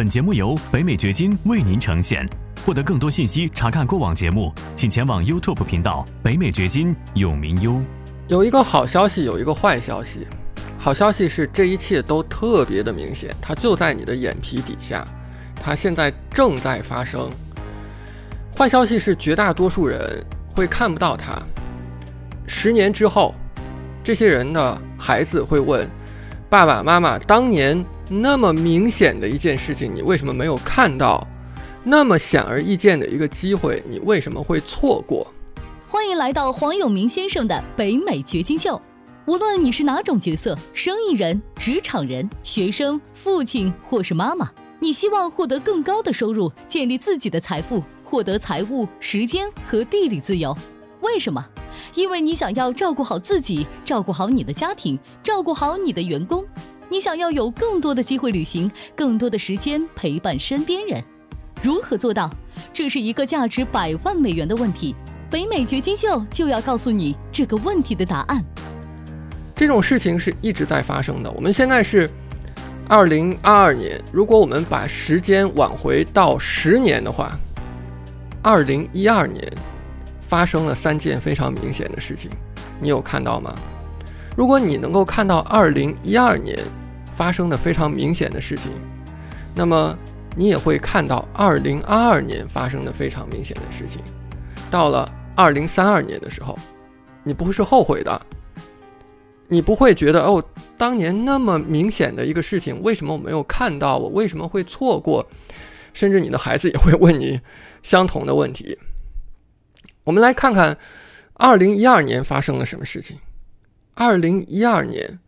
本节目由北美掘金为您呈现。获得更多信息，查看过往节目，请前往 YouTube 频道“北美掘金”永明优。有一个好消息，有一个坏消息。好消息是这一切都特别的明显，它就在你的眼皮底下，它现在正在发生。坏消息是绝大多数人会看不到它。十年之后，这些人的孩子会问爸爸妈妈：“当年那么明显的一件事情，你为什么没有看到？那么显而易见的一个机会，你为什么会错过？”欢迎来到黄永明先生的北美掘金秀。无论你是哪种角色，生意人、职场人、学生、父亲或是妈妈，你希望获得更高的收入，建立自己的财富，获得财务、时间和地理自由。为什么？因为你想要照顾好自己，照顾好你的家庭，照顾好你的员工。你想要有更多的机会旅行，更多的时间陪伴身边人。如何做到？这是一个价值百万美元的问题。北美掘金秀就要告诉你这个问题的答案。这种事情是一直在发生的。我们现在是二零二二年，如果我们把时间往回到十年的话，二零一二年发生了三件非常明显的事情，你有看到吗？如果你能够看到二零一二年发生的非常明显的事情，那么你也会看到二零二二年发生的非常明显的事情。到了二零三二年的时候，你不会是后悔的。你不会觉得哦，当年那么明显的一个事情，为什么我没有看到？我为什么会错过？甚至你的孩子也会问你相同的问题。我们来看看二零一二年发生了什么事情。二零一二年，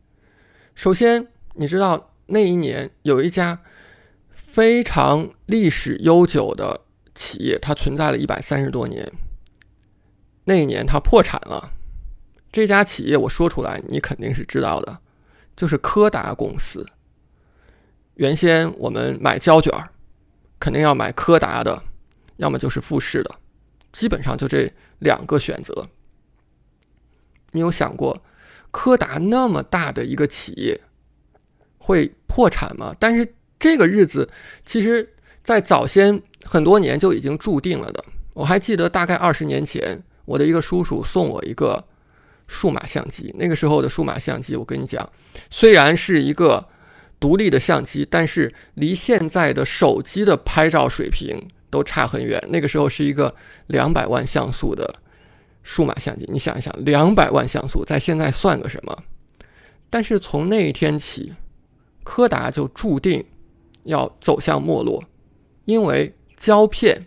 首先你知道那一年有一家非常历史悠久的企业，它存在了一百三十多年。那一年它破产了。这家企业我说出来，你肯定是知道的，就是柯达公司。原先我们买胶卷儿，肯定要买柯达的，要么就是富士的，基本上就这两个选择。你有想过，柯达那么大的一个企业会破产吗？但是这个日子，其实在早先很多年就已经注定了的。我还记得，大概二十年前，我的一个叔叔送我一个。数码相机，那个时候的数码相机，我跟你讲，虽然是一个独立的相机，但是离现在的手机的拍照水平都差很远。那个时候是一个两百万像素的数码相机，你想一想，两百万像素在现在算个什么？但是从那一天起，柯达就注定要走向没落，因为胶片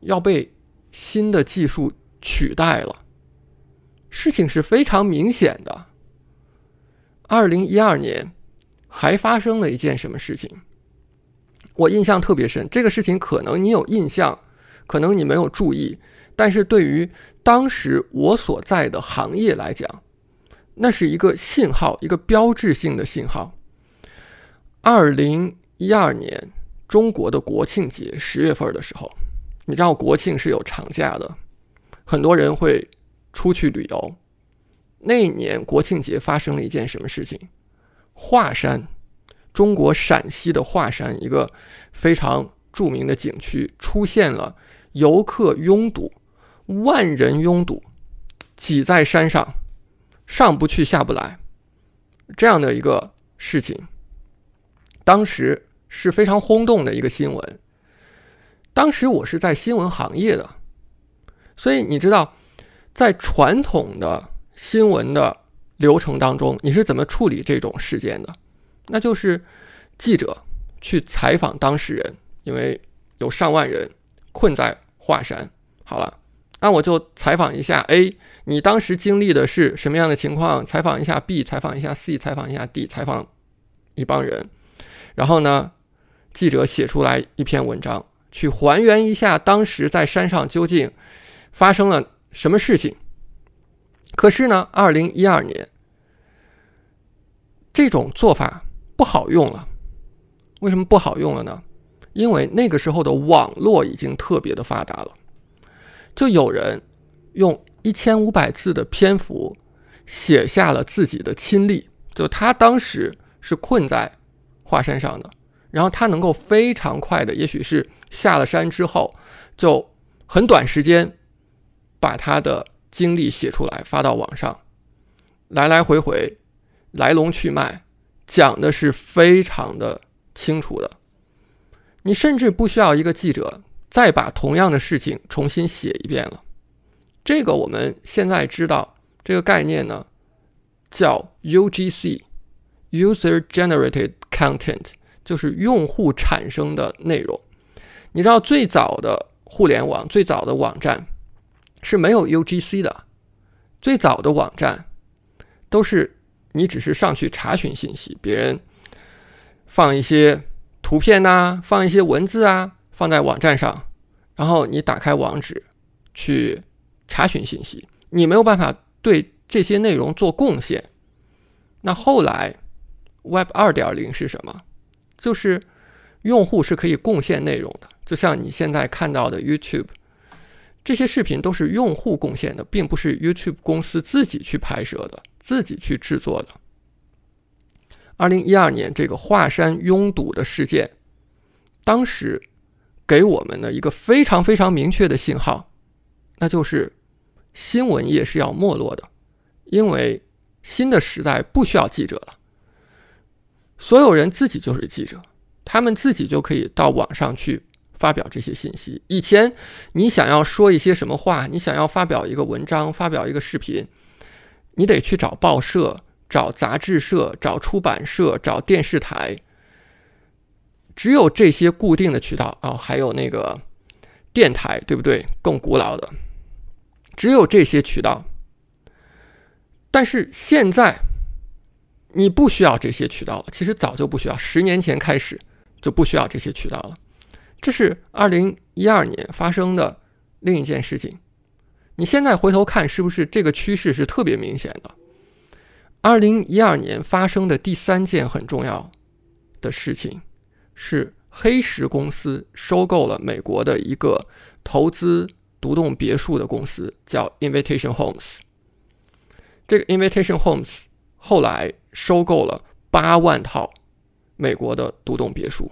要被新的技术取代了。事情是非常明显的。二零一二年还发生了一件什么事情？我印象特别深。这个事情可能你有印象，可能你没有注意，但是对于当时我所在的行业来讲，那是一个信号，一个标志性的信号。二零一二年中国的国庆节十月份的时候，你知道国庆是有长假的，很多人会。出去旅游，那一年国庆节发生了一件什么事情？华山，中国陕西的华山一个非常著名的景区出现了游客拥堵，万人拥堵，挤在山上，上不去下不来，这样的一个事情，当时是非常轰动的一个新闻。当时我是在新闻行业的，所以你知道。在传统的新闻的流程当中，你是怎么处理这种事件的？那就是记者去采访当事人，因为有上万人困在华山。好了，那我就采访一下 A，你当时经历的是什么样的情况？采访一下 B，采访一下 C，采访一下 D，采访一帮人。然后呢，记者写出来一篇文章，去还原一下当时在山上究竟发生了。什么事情？可是呢，二零一二年这种做法不好用了。为什么不好用了呢？因为那个时候的网络已经特别的发达了，就有人用一千五百字的篇幅写下了自己的亲历，就他当时是困在华山上的，然后他能够非常快的，也许是下了山之后，就很短时间把他的经历写出来发到网上，来来回回，来龙去脉，讲的是非常的清楚的。你甚至不需要一个记者再把同样的事情重新写一遍了。这个我们现在知道这个概念呢，叫 UGC（User Generated Content）。就是用户产生的内容，你知道最早的互联网、最早的网站是没有 UGC 的，最早的网站都是你只是上去查询信息，别人放一些图片呐，放一些文字啊，放在网站上，然后你打开网址去查询信息，你没有办法对这些内容做贡献。那后来 Web 二点零是什么？就是用户是可以贡献内容的，就像你现在看到的 YouTube，这些视频都是用户贡献的，并不是 YouTube 公司自己去拍摄的、自己去制作的。二零一二年这个华山拥堵的事件，当时给我们的一个非常非常明确的信号，那就是新闻业是要没落的，因为新的时代不需要记者了。所有人自己就是记者，他们自己就可以到网上去发表这些信息。以前你想要说一些什么话，你想要发表一个文章、发表一个视频，你得去找报社、找杂志社、找出版社、找电视台。只有这些固定的渠道啊，还有那个电台，对不对？更古老的，只有这些渠道。但是现在。你不需要这些渠道了，其实早就不需要，十年前开始就不需要这些渠道了。这是二零一二年发生的另一件事情。你现在回头看，是不是这个趋势是特别明显的？二零一二年发生的第三件很重要的事情是黑石公司收购了美国的一个投资独栋别墅的公司，叫 Invitation Homes。这个 Invitation Homes 后来。收购了八万套美国的独栋别墅，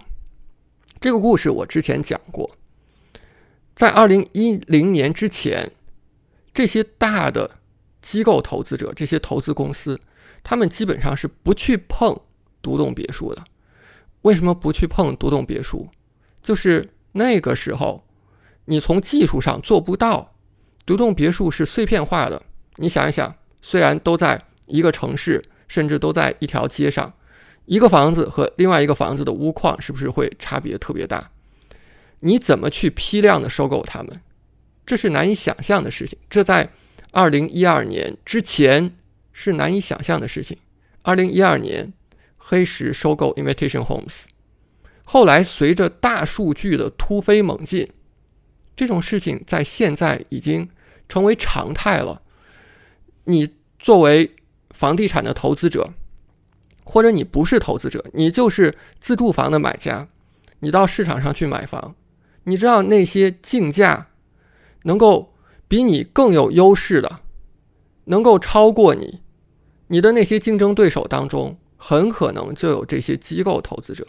这个故事我之前讲过。在二零一零年之前，这些大的机构投资者、这些投资公司，他们基本上是不去碰独栋别墅的。为什么不去碰独栋别墅？就是那个时候，你从技术上做不到。独栋别墅是碎片化的。你想一想，虽然都在一个城市。甚至都在一条街上，一个房子和另外一个房子的屋况是不是会差别特别大？你怎么去批量的收购它们？这是难以想象的事情。这在二零一二年之前是难以想象的事情。二零一二年，黑石收购 Invitation Homes，后来随着大数据的突飞猛进，这种事情在现在已经成为常态了。你作为房地产的投资者，或者你不是投资者，你就是自住房的买家，你到市场上去买房，你知道那些竞价能够比你更有优势的，能够超过你，你的那些竞争对手当中，很可能就有这些机构投资者。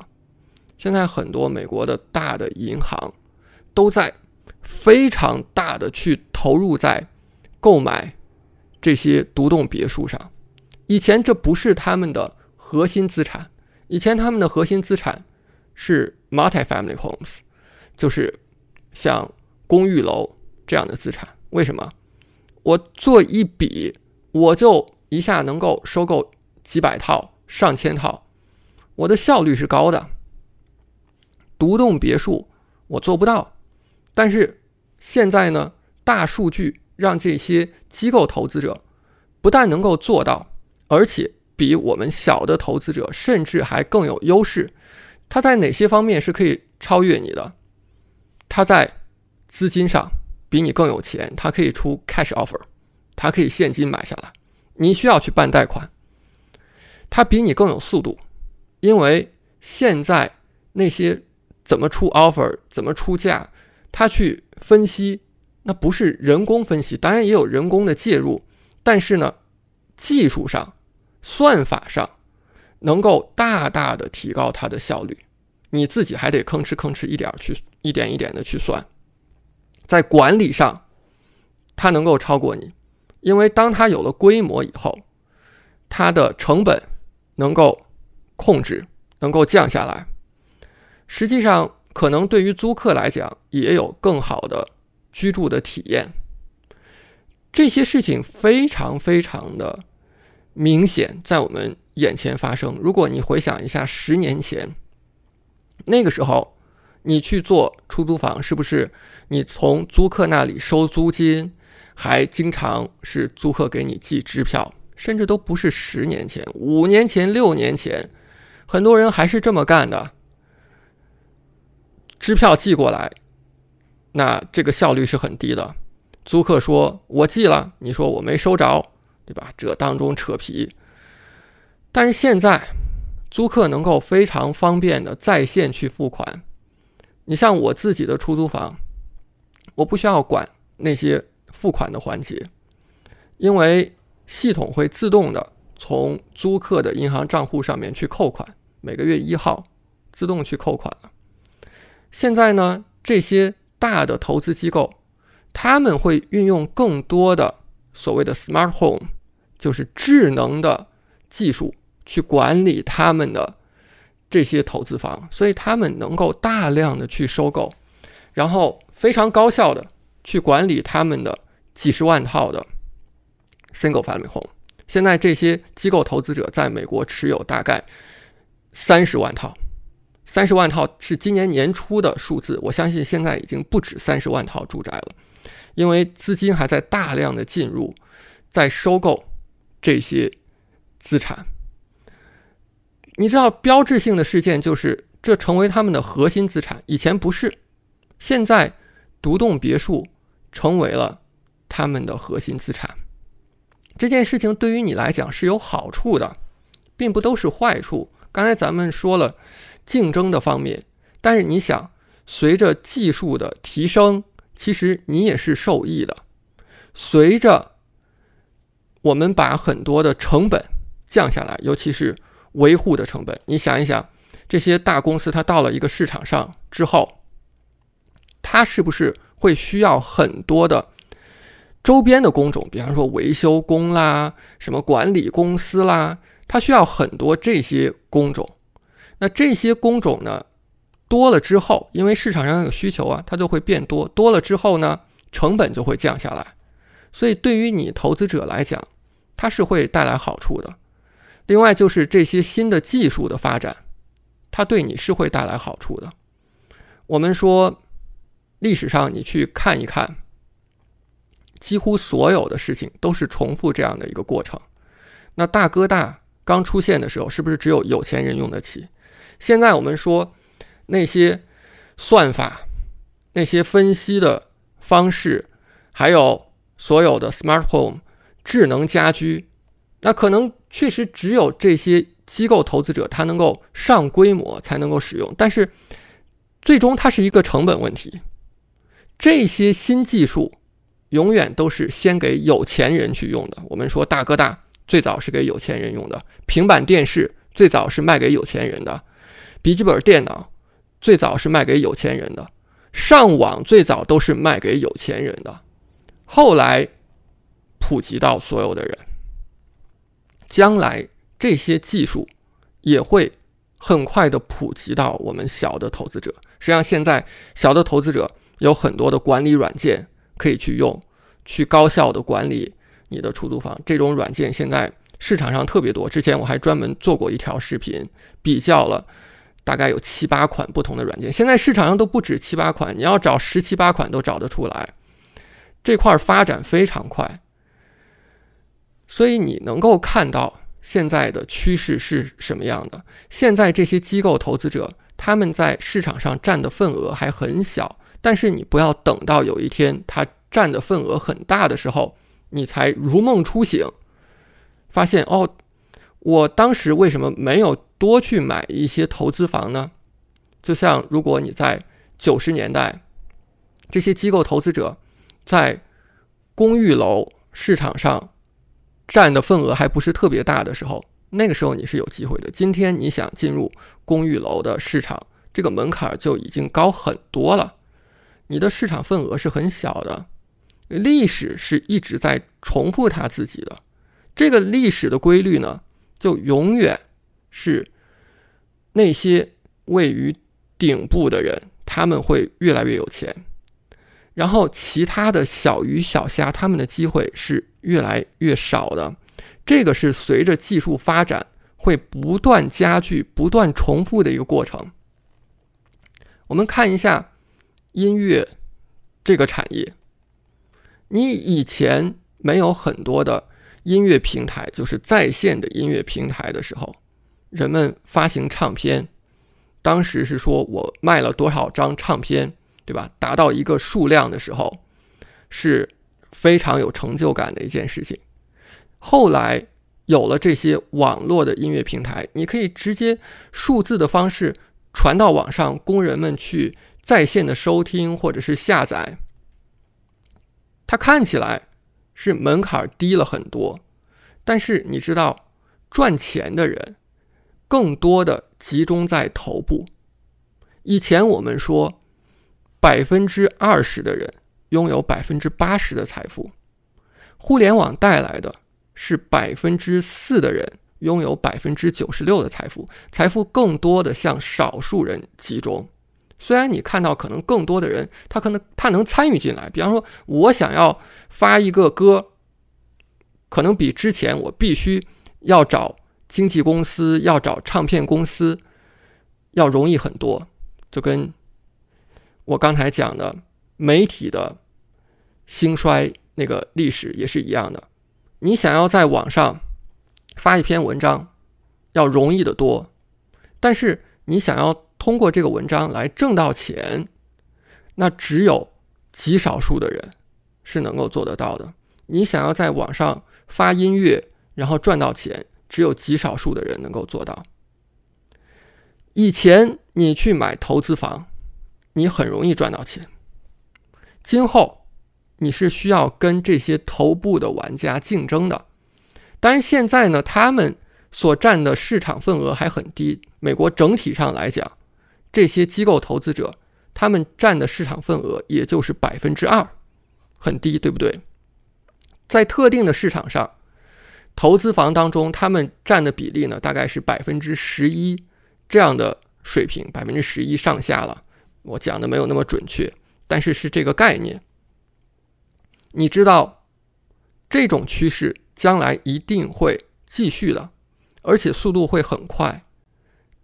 现在很多美国的大的银行都在非常大的去投入在购买这些独栋别墅上。以前这不是他们的核心资产，以前他们的核心资产是 multi-family homes，就是像公寓楼这样的资产。为什么？我做一笔，我就一下能够收购几百套、上千套，我的效率是高的。独栋别墅我做不到，但是现在呢，大数据让这些机构投资者不但能够做到。而且比我们小的投资者甚至还更有优势，他在哪些方面是可以超越你的？他在资金上比你更有钱，他可以出 cash offer，他可以现金买下来，你需要去办贷款。他比你更有速度，因为现在那些怎么出 offer，怎么出价，他去分析，那不是人工分析，当然也有人工的介入，但是呢，技术上。算法上能够大大的提高它的效率，你自己还得吭哧吭哧一点去一点一点的去算，在管理上，它能够超过你，因为当它有了规模以后，它的成本能够控制，能够降下来。实际上，可能对于租客来讲，也有更好的居住的体验。这些事情非常非常的明显，在我们眼前发生。如果你回想一下十年前。那个时候，你去做出租房，是不是你从租客那里收租金，还经常是租客给你寄支票，甚至都不是十年前、五年前、六年前，很多人还是这么干的。支票寄过来，那这个效率是很低的。租客说我寄了，你说我没收着，对吧？这当中扯皮。但是现在。租客能够非常方便的在线去付款。你像我自己的出租房，我不需要管那些付款的环节，因为系统会自动的从租客的银行账户上面去扣款，每个月一号自动去扣款了。现在呢，这些大的投资机构，他们会运用更多的所谓的 smart home，就是智能的技术。去管理他们的这些投资房，所以他们能够大量的去收购，然后非常高效的去管理他们的几十万套的 single family home。现在这些机构投资者在美国持有大概三十万套，三十万套是今年年初的数字，我相信现在已经不止三十万套住宅了，因为资金还在大量的进入，在收购这些资产。你知道标志性的事件就是这成为他们的核心资产，以前不是，现在独栋别墅成为了他们的核心资产。这件事情对于你来讲是有好处的，并不都是坏处。刚才咱们说了竞争的方面，但是你想，随着技术的提升，其实你也是受益的。随着我们把很多的成本降下来，尤其是。维护的成本，你想一想，这些大公司它到了一个市场上之后，它是不是会需要很多的周边的工种？比方说维修工啦，什么管理公司啦，它需要很多这些工种。那这些工种呢，多了之后，因为市场上有需求啊，它就会变多。多了之后呢，成本就会降下来。所以对于你投资者来讲，它是会带来好处的。另外就是这些新的技术的发展，它对你是会带来好处的。我们说，历史上你去看一看，几乎所有的事情都是重复这样的一个过程。那大哥大刚出现的时候，是不是只有有钱人用得起？现在我们说那些算法、那些分析的方式，还有所有的 smart home 智能家居，那可能。确实，只有这些机构投资者，他能够上规模才能够使用。但是，最终它是一个成本问题。这些新技术永远都是先给有钱人去用的。我们说大哥大最早是给有钱人用的，平板电视最早是卖给有钱人的，笔记本电脑最早是卖给有钱人的，上网最早都是卖给有钱人的，后来普及到所有的人。将来这些技术也会很快的普及到我们小的投资者。实际上，现在小的投资者有很多的管理软件可以去用，去高效的管理你的出租房。这种软件现在市场上特别多。之前我还专门做过一条视频，比较了大概有七八款不同的软件。现在市场上都不止七八款，你要找十七八款都找得出来。这块发展非常快。所以你能够看到现在的趋势是什么样的？现在这些机构投资者他们在市场上占的份额还很小，但是你不要等到有一天他占的份额很大的时候，你才如梦初醒，发现哦，我当时为什么没有多去买一些投资房呢？就像如果你在九十年代，这些机构投资者在公寓楼市场上。占的份额还不是特别大的时候，那个时候你是有机会的。今天你想进入公寓楼的市场，这个门槛就已经高很多了，你的市场份额是很小的。历史是一直在重复它自己的，这个历史的规律呢，就永远是那些位于顶部的人，他们会越来越有钱，然后其他的小鱼小虾，他们的机会是越来越少的。这个是随着技术发展会不断加剧、不断重复的一个过程。我们看一下音乐这个产业。你以前没有很多的音乐平台，就是在线的音乐平台的时候，人们发行唱片，当时是说我卖了多少张唱片，对吧？达到一个数量的时候，是非常有成就感的一件事情。后来有了这些网络的音乐平台，你可以直接数字的方式传到网上，供人们去在线的收听或者是下载。它看起来是门槛低了很多，但是你知道，赚钱的人更多的集中在头部。以前我们说，百分之二十的人拥有百分之八十的财富，互联网带来的是百分之四的人拥有百分之九十六的财富，财富更多的向少数人集中。虽然你看到可能更多的人，他可能他能参与进来。比方说，我想要发一个歌，可能比之前我必须要找经纪公司、要找唱片公司要容易很多。就跟我刚才讲的媒体的兴衰那个历史也是一样的。你想要在网上发一篇文章，要容易得多，但是你想要。通过这个文章来挣到钱，那只有极少数的人是能够做得到的。你想要在网上发音乐，然后赚到钱，只有极少数的人能够做到。以前你去买投资房，你很容易赚到钱。今后你是需要跟这些头部的玩家竞争的。但是现在呢，他们所占的市场份额还很低。美国整体上来讲。这些机构投资者，他们占的市场份额也就是百分之二，很低，对不对？在特定的市场上，投资房当中，他们占的比例呢，大概是百分之十一这样的水平，百分之十一上下了。我讲的没有那么准确，但是是这个概念。你知道，这种趋势将来一定会继续的，而且速度会很快。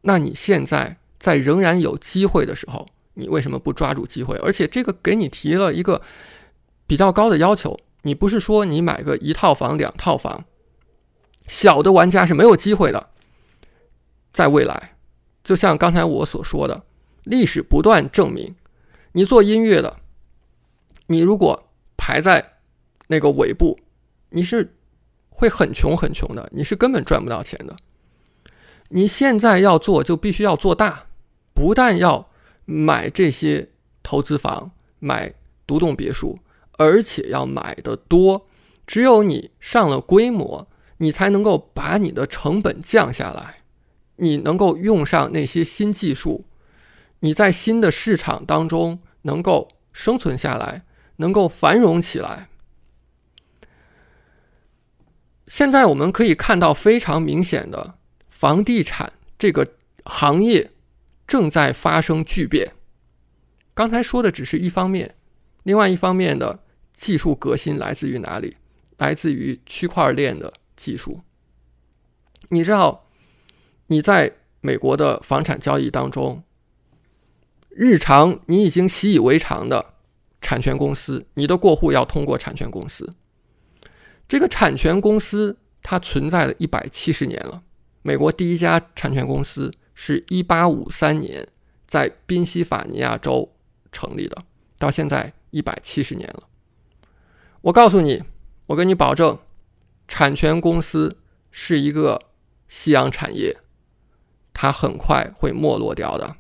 那你现在？在仍然有机会的时候，你为什么不抓住机会？而且这个给你提了一个比较高的要求，你不是说你买个一套房、两套房，小的玩家是没有机会的。在未来，就像刚才我所说的，历史不断证明，你做音乐的，你如果排在那个尾部，你是会很穷很穷的，你是根本赚不到钱的。你现在要做，就必须要做大。不但要买这些投资房、买独栋别墅，而且要买的多。只有你上了规模，你才能够把你的成本降下来，你能够用上那些新技术，你在新的市场当中能够生存下来，能够繁荣起来。现在我们可以看到非常明显的房地产这个行业。正在发生巨变。刚才说的只是一方面，另外一方面的技术革新来自于哪里？来自于区块链的技术。你知道，你在美国的房产交易当中，日常你已经习以为常的产权公司，你的过户要通过产权公司。这个产权公司它存在了一百七十年了，美国第一家产权公司。是一八五三年在宾夕法尼亚州成立的，到现在一百七十年了。我告诉你，我跟你保证，产权公司是一个夕阳产业，它很快会没落掉的，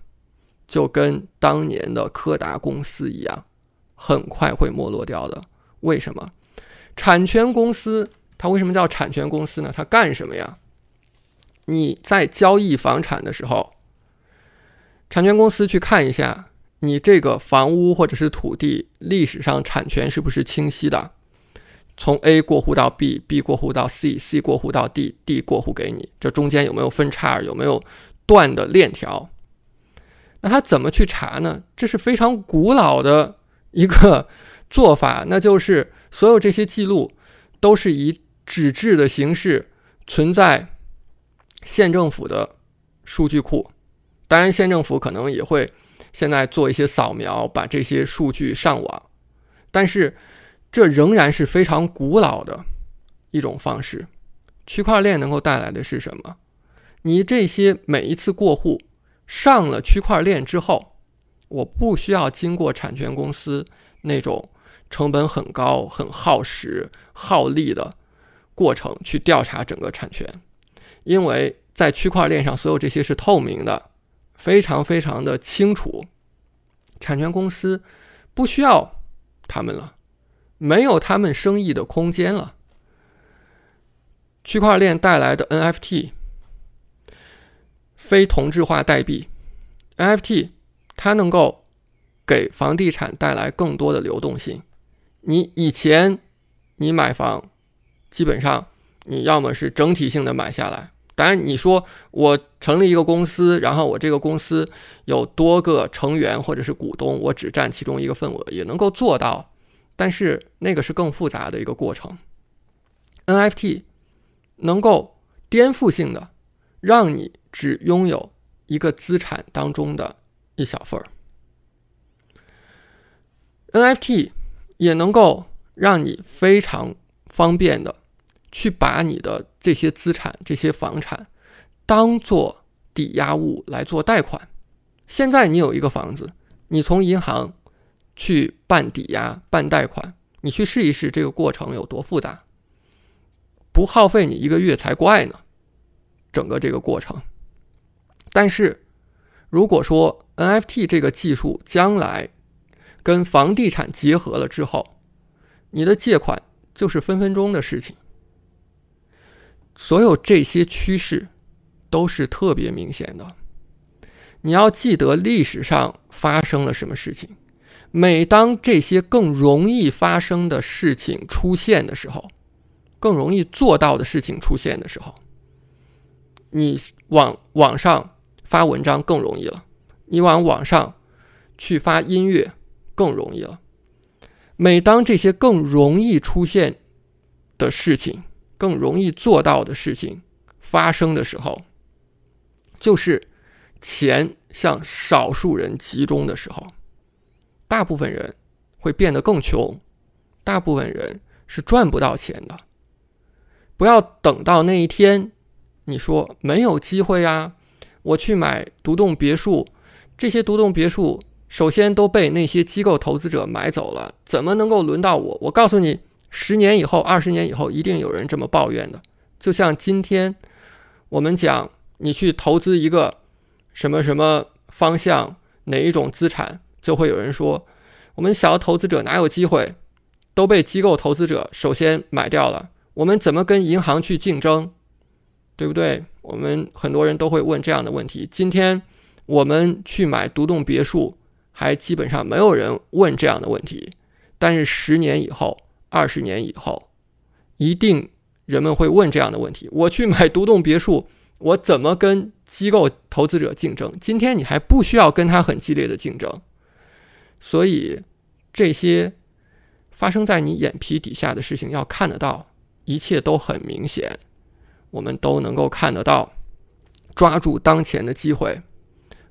就跟当年的柯达公司一样，很快会没落掉的。为什么？产权公司它为什么叫产权公司呢？它干什么呀？你在交易房产的时候，产权公司去看一下你这个房屋或者是土地历史上产权是不是清晰的，从 A 过户到 B，B 过户到 C，C 过户到 D，D 过户给你，这中间有没有分叉，有没有断的链条？那他怎么去查呢？这是非常古老的一个 做法，那就是所有这些记录都是以纸质的形式存在县政府的数据库。当然，县政府可能也会现在做一些扫描，把这些数据上网，但是这仍然是非常古老的一种方式。区块链能够带来的是什么？你这些每一次过户。上了区块链之后，我不需要经过产权公司那种成本很高、很耗时、耗力的过程去调查整个产权，因为在区块链上，所有这些是透明的，非常非常的清楚。产权公司不需要他们了，没有他们生意的空间了。区块链带来的 NFT。非同质化代币 NFT，它能够给房地产带来更多的流动性。你以前你买房，基本上你要么是整体性的买下来，当然你说我成立一个公司，然后我这个公司有多个成员或者是股东，我只占其中一个份额也能够做到，但是那个是更复杂的一个过程。NFT 能够颠覆性的让你。只拥有一个资产当中的一小份儿，NFT 也能够让你非常方便的去把你的这些资产、这些房产当做抵押物来做贷款。现在你有一个房子，你从银行去办抵押、办贷款，你去试一试这个过程有多复杂，不耗费你一个月才怪呢。整个这个过程。但是，如果说 NFT 这个技术将来跟房地产结合了之后，你的借款就是分分钟的事情。所有这些趋势都是特别明显的。你要记得历史上发生了什么事情。每当这些更容易发生的事情出现的时候，更容易做到的事情出现的时候，你往网上。发文章更容易了，你往网上去发音乐更容易了。每当这些更容易出现的事情、更容易做到的事情发生的时候，就是钱向少数人集中的时候。大部分人会变得更穷，大部分人是赚不到钱的。不要等到那一天，你说没有机会呀。我去买独栋别墅，这些独栋别墅首先都被那些机构投资者买走了，怎么能够轮到我？我告诉你，十年以后、二十年以后，一定有人这么抱怨的。就像今天我们讲，你去投资一个什么什么方向、哪一种资产，就会有人说，我们小投资者哪有机会？都被机构投资者首先买掉了，我们怎么跟银行去竞争？对不对？我们很多人都会问这样的问题。今天我们去买独栋别墅，还基本上没有人问这样的问题。但是十年以后、二十年以后，一定人们会问这样的问题：我去买独栋别墅，我怎么跟机构投资者竞争？今天你还不需要跟他很激烈的竞争。所以这些发生在你眼皮底下的事情要看得到，一切都很明显。我们都能够看得到，抓住当前的机会。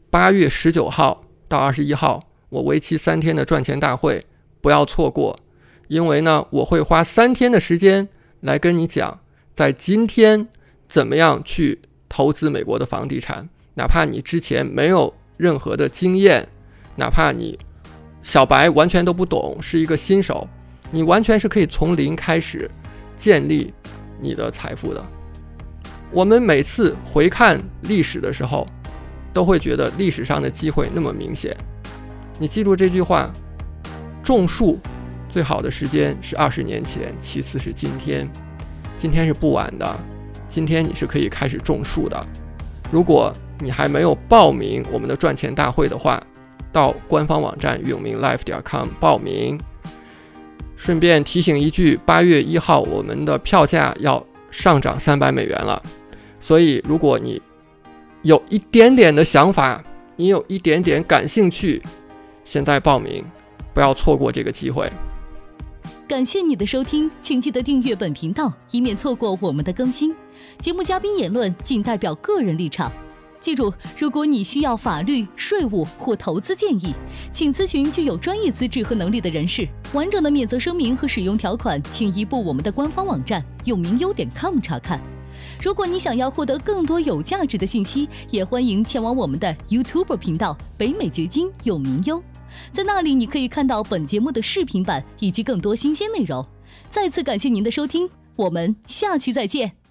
八月十九号到二十一号，我为期三天的赚钱大会，不要错过。因为呢，我会花三天的时间来跟你讲，在今天怎么样去投资美国的房地产。哪怕你之前没有任何的经验，哪怕你小白完全都不懂，是一个新手，你完全是可以从零开始建立你的财富的。我们每次回看历史的时候，都会觉得历史上的机会那么明显。你记住这句话：种树最好的时间是二十年前，其次是今天。今天是不晚的，今天你是可以开始种树的。如果你还没有报名我们的赚钱大会的话，到官方网站永明 life 点 com 报名。顺便提醒一句，八月一号我们的票价要上涨三百美元了，所以如果你有一点点的想法，你有一点点感兴趣，现在报名，不要错过这个机会。感谢你的收听，请记得订阅本频道，以免错过我们的更新。节目嘉宾言论仅代表个人立场。记住，如果你需要法律、税务或投资建议，请咨询具有专业资质和能力的人士。完整的免责声明和使用条款，请移步我们的官方网站永明优点 com 查看。如果你想要获得更多有价值的信息，也欢迎前往我们的 YouTube 频道北美掘金有名优，在那里你可以看到本节目的视频版以及更多新鲜内容。再次感谢您的收听，我们下期再见。